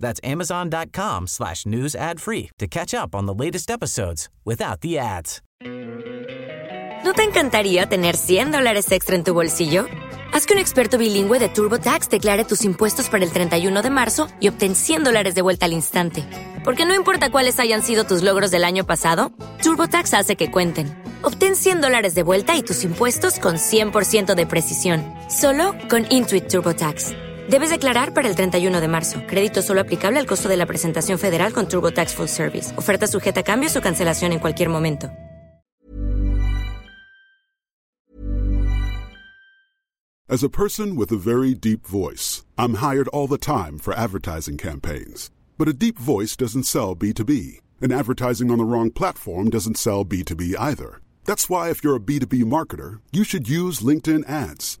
That's amazon.com slash news ad free to catch up on the latest episodes without the ads. ¿No te encantaría tener 100 dólares extra en tu bolsillo? Haz que un experto bilingüe de TurboTax declare tus impuestos para el 31 de marzo y obtén 100 dólares de vuelta al instante. Porque no importa cuáles hayan sido tus logros del año pasado, TurboTax hace que cuenten. Obtén 100 dólares de vuelta y tus impuestos con 100% de precisión, solo con Intuit TurboTax. Debes declarar para el 31 de marzo. Crédito solo aplicable al costo de la presentación federal con TurboTax Full Service. Oferta sujeta a cambios o cancelación en cualquier momento. As a person with a very deep voice, I'm hired all the time for advertising campaigns. But a deep voice doesn't sell B2B, and advertising on the wrong platform doesn't sell B2B either. That's why if you're a B2B marketer, you should use LinkedIn ads.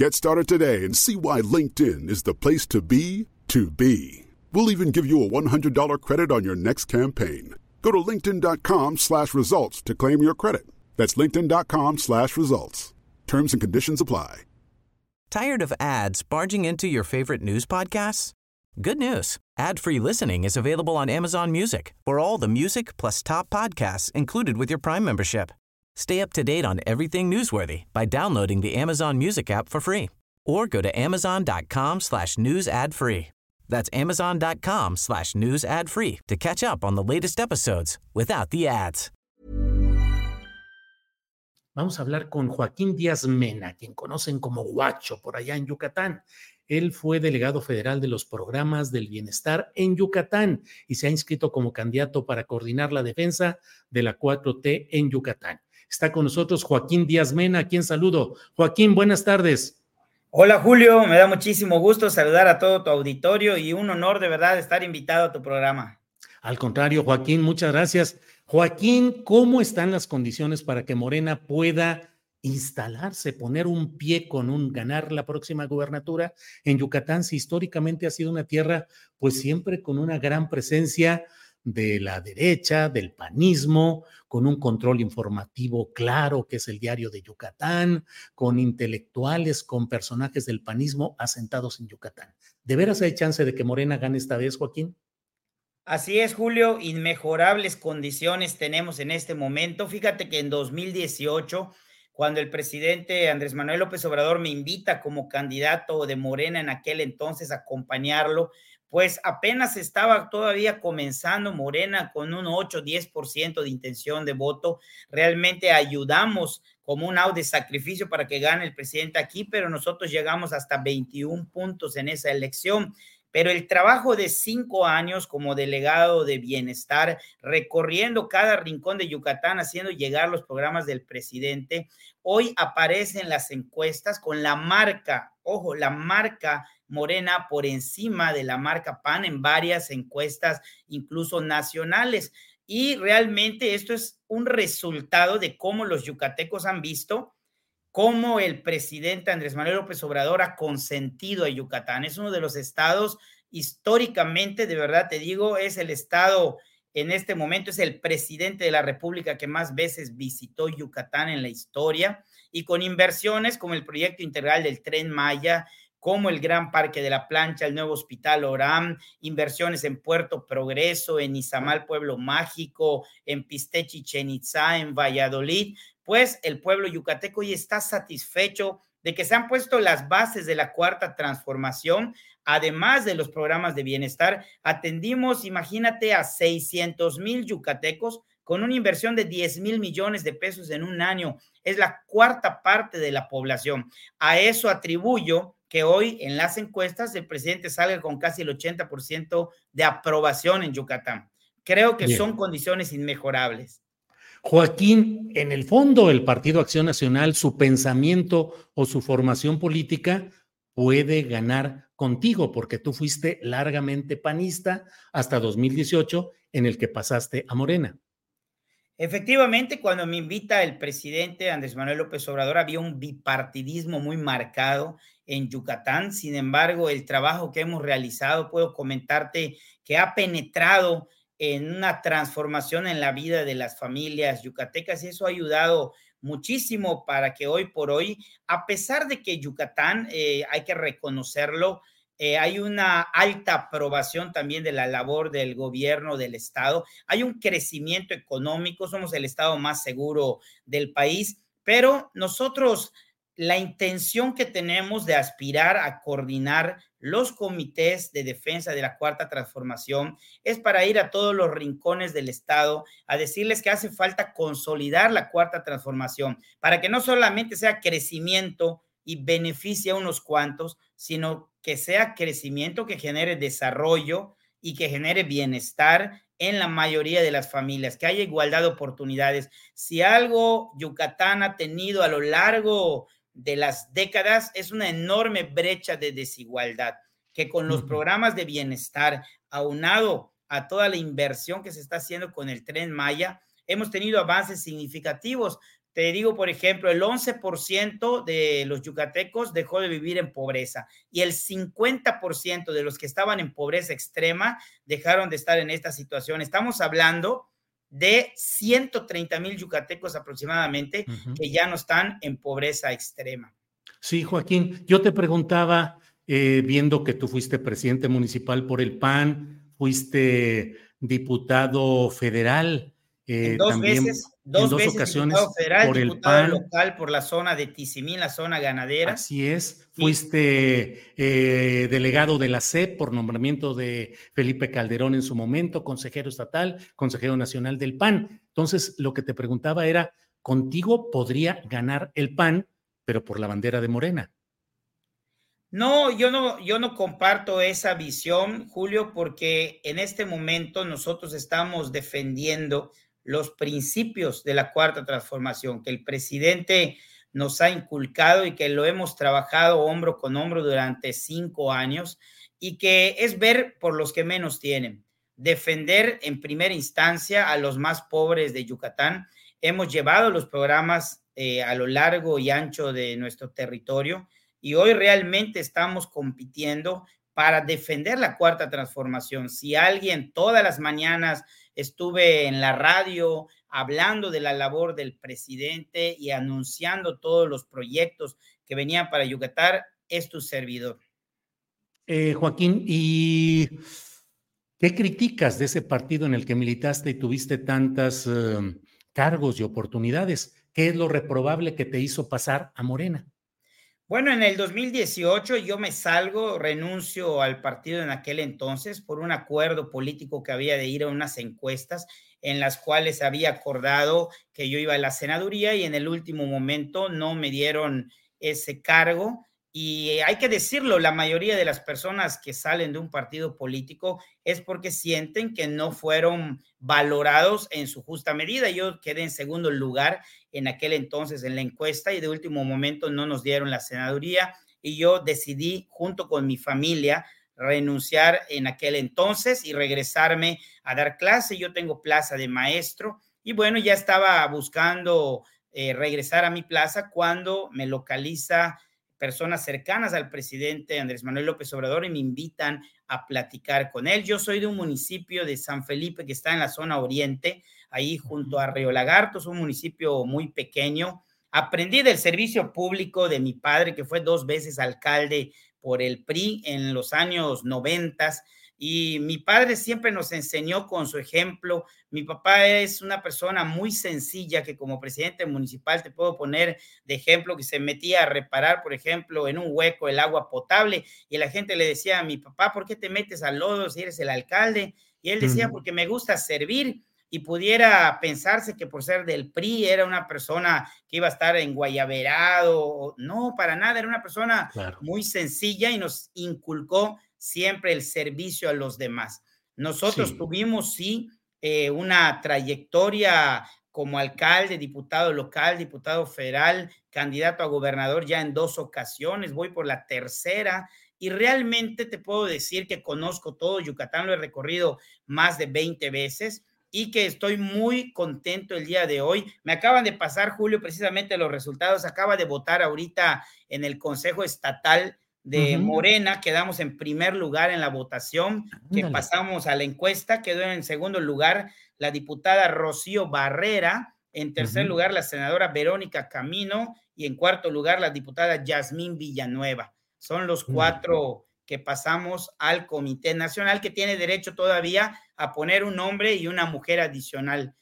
Get started today and see why LinkedIn is the place to be to be. We'll even give you a $100 credit on your next campaign. Go to linkedin.com slash results to claim your credit. That's linkedin.com slash results. Terms and conditions apply. Tired of ads barging into your favorite news podcasts? Good news. Ad-free listening is available on Amazon Music for all the music plus top podcasts included with your Prime membership. Stay up to date on everything newsworthy by downloading the Amazon Music app for free or go to amazon.com slash news ad free. That's amazon.com slash news ad free to catch up on the latest episodes without the ads. Vamos a hablar con Joaquín Díaz Mena, quien conocen como Guacho por allá en Yucatán. Él fue delegado federal de los programas del bienestar en Yucatán y se ha inscrito como candidato para coordinar la defensa de la 4T en Yucatán. Está con nosotros Joaquín Díaz Mena, a quien saludo. Joaquín, buenas tardes. Hola Julio, me da muchísimo gusto saludar a todo tu auditorio y un honor de verdad estar invitado a tu programa. Al contrario, Joaquín, muchas gracias. Joaquín, ¿cómo están las condiciones para que Morena pueda instalarse, poner un pie con un ganar la próxima gubernatura en Yucatán, si históricamente ha sido una tierra, pues siempre con una gran presencia de la derecha, del panismo, con un control informativo claro, que es el diario de Yucatán, con intelectuales, con personajes del panismo asentados en Yucatán. ¿De veras hay chance de que Morena gane esta vez, Joaquín? Así es, Julio, inmejorables condiciones tenemos en este momento. Fíjate que en 2018, cuando el presidente Andrés Manuel López Obrador me invita como candidato de Morena en aquel entonces a acompañarlo, pues apenas estaba todavía comenzando Morena con un 8-10% de intención de voto. Realmente ayudamos como un audio de sacrificio para que gane el presidente aquí, pero nosotros llegamos hasta 21 puntos en esa elección. Pero el trabajo de cinco años como delegado de bienestar, recorriendo cada rincón de Yucatán, haciendo llegar los programas del presidente, hoy aparece en las encuestas con la marca, ojo, la marca Morena por encima de la marca PAN en varias encuestas, incluso nacionales. Y realmente esto es un resultado de cómo los yucatecos han visto cómo el presidente Andrés Manuel López Obrador ha consentido a Yucatán. Es uno de los estados históricamente, de verdad te digo, es el estado en este momento, es el presidente de la República que más veces visitó Yucatán en la historia y con inversiones como el proyecto integral del tren Maya, como el Gran Parque de la Plancha, el nuevo Hospital Oram, inversiones en Puerto Progreso, en Izamal, Pueblo Mágico, en Pistechi, Chenitza, en Valladolid, pues el pueblo yucateco hoy está satisfecho de que se han puesto las bases de la cuarta transformación además de los programas de bienestar, atendimos, imagínate, a 600 mil yucatecos con una inversión de 10 mil millones de pesos en un año. Es la cuarta parte de la población. A eso atribuyo que hoy en las encuestas el presidente salga con casi el 80% de aprobación en Yucatán. Creo que son condiciones inmejorables. Joaquín, en el fondo, el Partido Acción Nacional, su pensamiento o su formación política puede ganar contigo, porque tú fuiste largamente panista hasta 2018, en el que pasaste a Morena. Efectivamente, cuando me invita el presidente Andrés Manuel López Obrador, había un bipartidismo muy marcado en Yucatán. Sin embargo, el trabajo que hemos realizado, puedo comentarte que ha penetrado en una transformación en la vida de las familias yucatecas y eso ha ayudado muchísimo para que hoy por hoy, a pesar de que Yucatán, eh, hay que reconocerlo, eh, hay una alta aprobación también de la labor del gobierno del estado, hay un crecimiento económico, somos el estado más seguro del país, pero nosotros la intención que tenemos de aspirar a coordinar los comités de defensa de la cuarta transformación es para ir a todos los rincones del Estado a decirles que hace falta consolidar la cuarta transformación para que no solamente sea crecimiento y beneficie a unos cuantos, sino que sea crecimiento que genere desarrollo y que genere bienestar en la mayoría de las familias, que haya igualdad de oportunidades. Si algo Yucatán ha tenido a lo largo de las décadas es una enorme brecha de desigualdad que con los programas de bienestar aunado a toda la inversión que se está haciendo con el tren Maya, hemos tenido avances significativos. Te digo, por ejemplo, el 11% de los yucatecos dejó de vivir en pobreza y el 50% de los que estaban en pobreza extrema dejaron de estar en esta situación. Estamos hablando de 130 mil yucatecos aproximadamente que ya no están en pobreza extrema. Sí, Joaquín, yo te preguntaba, eh, viendo que tú fuiste presidente municipal por el PAN, fuiste diputado federal, eh, dos veces, dos, ocasiones federal, por el PAN. local por la zona de Tizimín, la zona ganadera. Así es. Fuiste eh, delegado de la CEP por nombramiento de Felipe Calderón en su momento, consejero estatal, consejero nacional del PAN. Entonces, lo que te preguntaba era, contigo podría ganar el PAN, pero por la bandera de Morena. No, yo no, yo no comparto esa visión, Julio, porque en este momento nosotros estamos defendiendo los principios de la cuarta transformación que el presidente nos ha inculcado y que lo hemos trabajado hombro con hombro durante cinco años y que es ver por los que menos tienen, defender en primera instancia a los más pobres de Yucatán. Hemos llevado los programas eh, a lo largo y ancho de nuestro territorio y hoy realmente estamos compitiendo para defender la cuarta transformación. Si alguien todas las mañanas estuve en la radio hablando de la labor del presidente y anunciando todos los proyectos que venían para Yucatán, es tu servidor. Eh, Joaquín, ¿y qué criticas de ese partido en el que militaste y tuviste tantos em, cargos y oportunidades? ¿Qué es lo reprobable que te hizo pasar a Morena? Bueno, en el 2018 yo me salgo, renuncio al partido en aquel entonces por un acuerdo político que había de ir a unas encuestas en las cuales había acordado que yo iba a la senaduría y en el último momento no me dieron ese cargo y hay que decirlo, la mayoría de las personas que salen de un partido político es porque sienten que no fueron valorados en su justa medida. Yo quedé en segundo lugar en aquel entonces en la encuesta y de último momento no nos dieron la senaduría y yo decidí junto con mi familia renunciar en aquel entonces y regresarme a dar clase. Yo tengo plaza de maestro y bueno, ya estaba buscando eh, regresar a mi plaza cuando me localiza personas cercanas al presidente Andrés Manuel López Obrador y me invitan a platicar con él. Yo soy de un municipio de San Felipe que está en la zona oriente, ahí junto a Río Lagarto, es un municipio muy pequeño. Aprendí del servicio público de mi padre, que fue dos veces alcalde por el PRI en los años noventas, Y mi padre siempre nos enseñó con su ejemplo. Mi papá es una persona muy sencilla que como presidente municipal te puedo poner de ejemplo que se metía a reparar, por ejemplo, en un hueco el agua potable y la gente le decía a mi papá, ¿por qué te metes al lodo si eres el alcalde? Y él decía, porque me gusta servir y pudiera pensarse que por ser del PRI era una persona que iba a estar en Guayaberado. No, para nada, era una persona muy sencilla y nos inculcó siempre el servicio a los demás. Nosotros tuvimos, sí, eh, una trayectoria como alcalde, diputado local, diputado federal, candidato a gobernador ya en dos ocasiones, voy por la tercera y realmente te puedo decir que conozco todo Yucatán, lo he recorrido más de 20 veces y que estoy muy contento el día de hoy. Me acaban de pasar, Julio, precisamente los resultados. Acaba de votar ahorita en el Consejo Estatal de Morena, quedamos en primer lugar en la votación, que pasamos a la encuesta, quedó en segundo lugar la diputada Rocío Barrera, en tercer lugar la senadora Verónica Camino y en cuarto lugar la diputada Yasmín Villanueva. Son los cuatro que pasamos al Comité Nacional que tiene derecho todavía a poner un hombre y una mujer adicional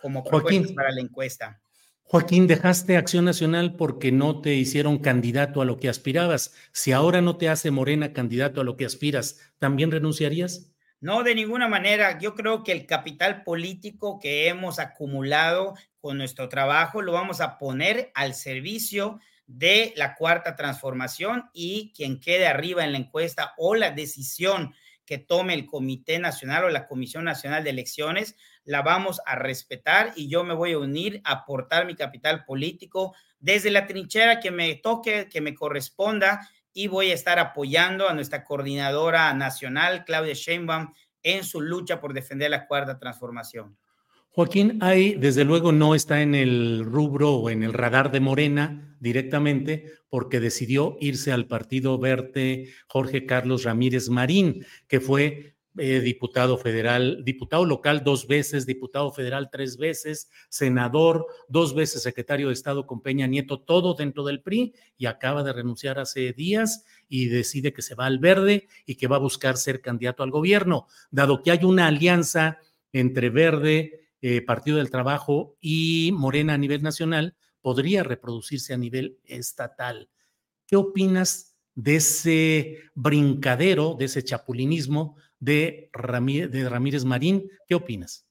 como propuestas para la encuesta. Joaquín, dejaste Acción Nacional porque no te hicieron candidato a lo que aspirabas. Si ahora no te hace Morena candidato a lo que aspiras, ¿también renunciarías? No, de ninguna manera. Yo creo que el capital político que hemos acumulado con nuestro trabajo lo vamos a poner al servicio de la cuarta transformación y quien quede arriba en la encuesta o la decisión que tome el Comité Nacional o la Comisión Nacional de Elecciones, la vamos a respetar y yo me voy a unir a aportar mi capital político desde la trinchera que me toque, que me corresponda y voy a estar apoyando a nuestra coordinadora nacional, Claudia Sheinbaum, en su lucha por defender la cuarta transformación. Joaquín, hay, desde luego, no está en el rubro o en el radar de Morena directamente, porque decidió irse al Partido Verde Jorge Carlos Ramírez Marín, que fue eh, diputado federal, diputado local dos veces, diputado federal tres veces, senador, dos veces secretario de Estado con Peña Nieto, todo dentro del PRI, y acaba de renunciar hace días y decide que se va al verde y que va a buscar ser candidato al gobierno, dado que hay una alianza entre Verde, eh, Partido del Trabajo y Morena a nivel nacional, podría reproducirse a nivel estatal. ¿Qué opinas de ese brincadero, de ese chapulinismo de Ramírez, de Ramírez Marín? ¿Qué opinas?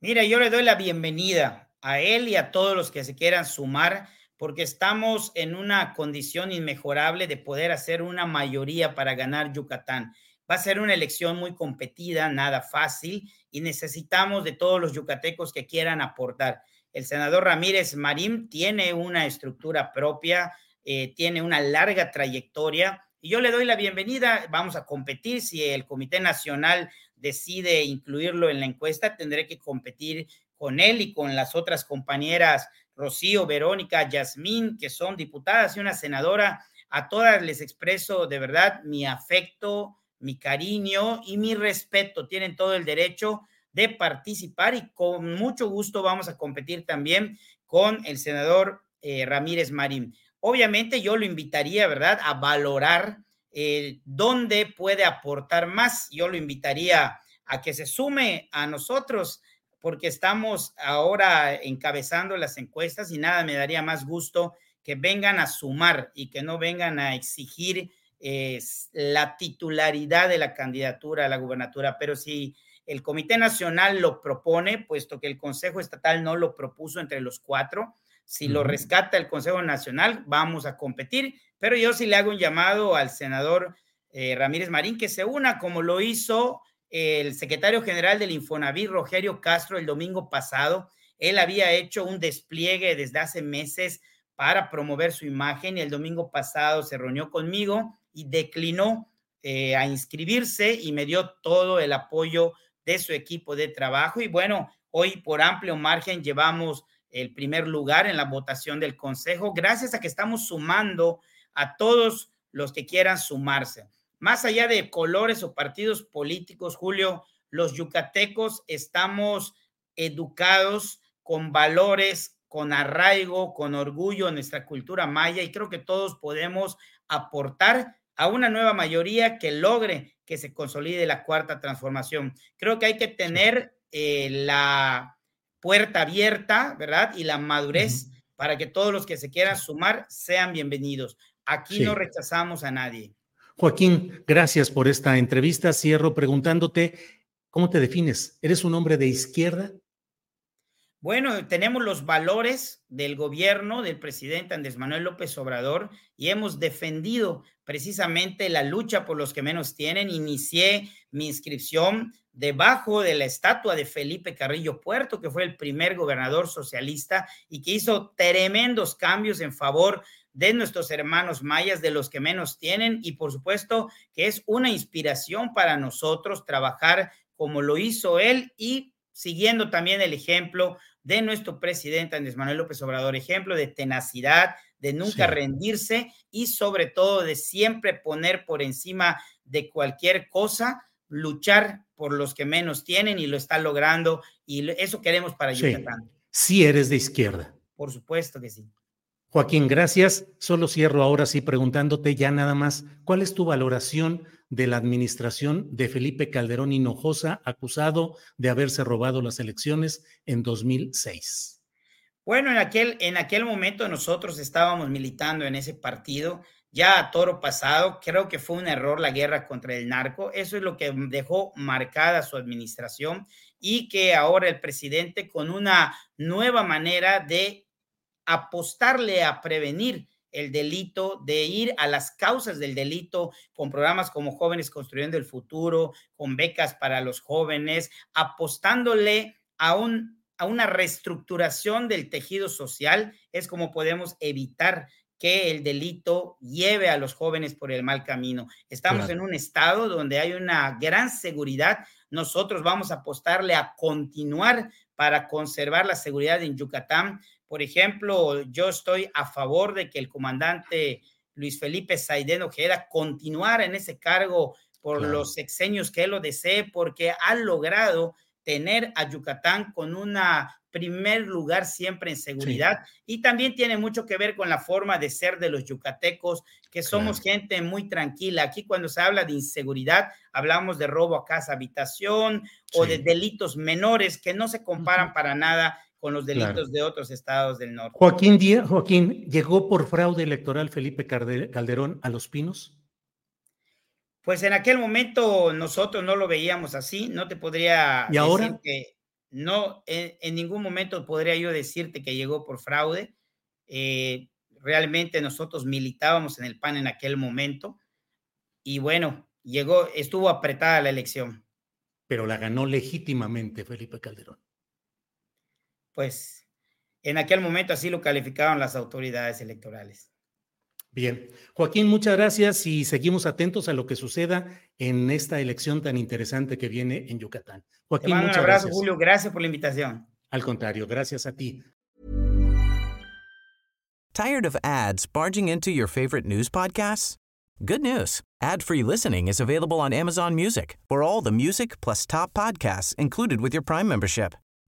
Mira, yo le doy la bienvenida a él y a todos los que se quieran sumar, porque estamos en una condición inmejorable de poder hacer una mayoría para ganar Yucatán. Va a ser una elección muy competida, nada fácil, y necesitamos de todos los yucatecos que quieran aportar. El senador Ramírez Marín tiene una estructura propia, eh, tiene una larga trayectoria, y yo le doy la bienvenida. Vamos a competir. Si el Comité Nacional decide incluirlo en la encuesta, tendré que competir con él y con las otras compañeras Rocío, Verónica, Yasmín, que son diputadas y una senadora. A todas les expreso de verdad mi afecto, mi cariño y mi respeto. Tienen todo el derecho de participar y con mucho gusto vamos a competir también con el senador eh, Ramírez Marín. Obviamente yo lo invitaría, ¿verdad?, a valorar eh, dónde puede aportar más. Yo lo invitaría a que se sume a nosotros porque estamos ahora encabezando las encuestas y nada me daría más gusto que vengan a sumar y que no vengan a exigir es la titularidad de la candidatura a la gubernatura, pero si el Comité Nacional lo propone, puesto que el Consejo Estatal no lo propuso entre los cuatro, si lo rescata el Consejo Nacional, vamos a competir, pero yo sí le hago un llamado al senador eh, Ramírez Marín que se una, como lo hizo el secretario general del Infonavit, Rogerio Castro, el domingo pasado. Él había hecho un despliegue desde hace meses para promover su imagen y el domingo pasado se reunió conmigo y declinó eh, a inscribirse y me dio todo el apoyo de su equipo de trabajo. Y bueno, hoy por amplio margen llevamos el primer lugar en la votación del Consejo, gracias a que estamos sumando a todos los que quieran sumarse. Más allá de colores o partidos políticos, Julio, los yucatecos estamos educados con valores, con arraigo, con orgullo en nuestra cultura maya y creo que todos podemos aportar a una nueva mayoría que logre que se consolide la cuarta transformación. Creo que hay que tener eh, la puerta abierta, ¿verdad? Y la madurez para que todos los que se quieran sumar sean bienvenidos. Aquí no rechazamos a nadie. Joaquín, gracias por esta entrevista. Cierro preguntándote, ¿cómo te defines? ¿Eres un hombre de izquierda? Bueno, tenemos los valores del gobierno del presidente Andrés Manuel López Obrador y hemos defendido precisamente la lucha por los que menos tienen. Inicié mi inscripción debajo de la estatua de Felipe Carrillo Puerto, que fue el primer gobernador socialista y que hizo tremendos cambios en favor de nuestros hermanos mayas, de los que menos tienen, y por supuesto que es una inspiración para nosotros trabajar como lo hizo él y siguiendo también el ejemplo de nuestro presidente Andrés Manuel López Obrador, ejemplo de tenacidad, de nunca rendirse y sobre todo de siempre poner por encima de cualquier cosa, luchar por los que menos tienen y lo está logrando y eso queremos para Yucatán. Sí, eres de izquierda. Por supuesto que sí. Joaquín, gracias. Solo cierro ahora sí preguntándote ya nada más, ¿cuál es tu valoración de la administración de Felipe Calderón Hinojosa, acusado de haberse robado las elecciones en 2006? Bueno, en aquel, en aquel momento nosotros estábamos militando en ese partido, ya a toro pasado, creo que fue un error la guerra contra el narco, eso es lo que dejó marcada su administración y que ahora el presidente con una nueva manera de apostarle a prevenir el delito, de ir a las causas del delito con programas como Jóvenes Construyendo el Futuro, con becas para los jóvenes, apostándole a, un, a una reestructuración del tejido social, es como podemos evitar que el delito lleve a los jóvenes por el mal camino. Estamos en un estado donde hay una gran seguridad. Nosotros vamos a apostarle a continuar para conservar la seguridad en Yucatán, por ejemplo, yo estoy a favor de que el comandante Luis Felipe Saidén Ojeda continuara en ese cargo por los sexenios que él lo desee, porque ha logrado tener a Yucatán con un primer lugar siempre en seguridad. Y también tiene mucho que ver con la forma de ser de los yucatecos, que somos gente muy tranquila. Aquí cuando se habla de inseguridad, hablamos de robo a casa, habitación o de delitos menores que no se comparan para nada con los delitos de otros estados del norte. Joaquín, Joaquín, ¿llegó por fraude electoral Felipe Calderón a Los Pinos? Pues en aquel momento nosotros no lo veíamos así, no te podría ¿Y ahora? que no, en, ningún momento podría yo decirte que llegó por fraude. Eh, realmente nosotros militábamos en el PAN en aquel momento y bueno, llegó, estuvo apretada la elección. Pero la ganó legítimamente Felipe Calderón pues en aquel momento así lo calificaron las autoridades electorales. Bien, Joaquín, muchas gracias y seguimos atentos a lo que suceda en esta elección tan interesante que viene en Yucatán. Joaquín, un abrazo, Julio, gracias por la invitación. Al contrario, gracias a ti. Tired of ads barging into your favorite news podcasts? Good news. Ad-free listening is available on Amazon Music. For all the music plus top podcasts included with your Prime membership.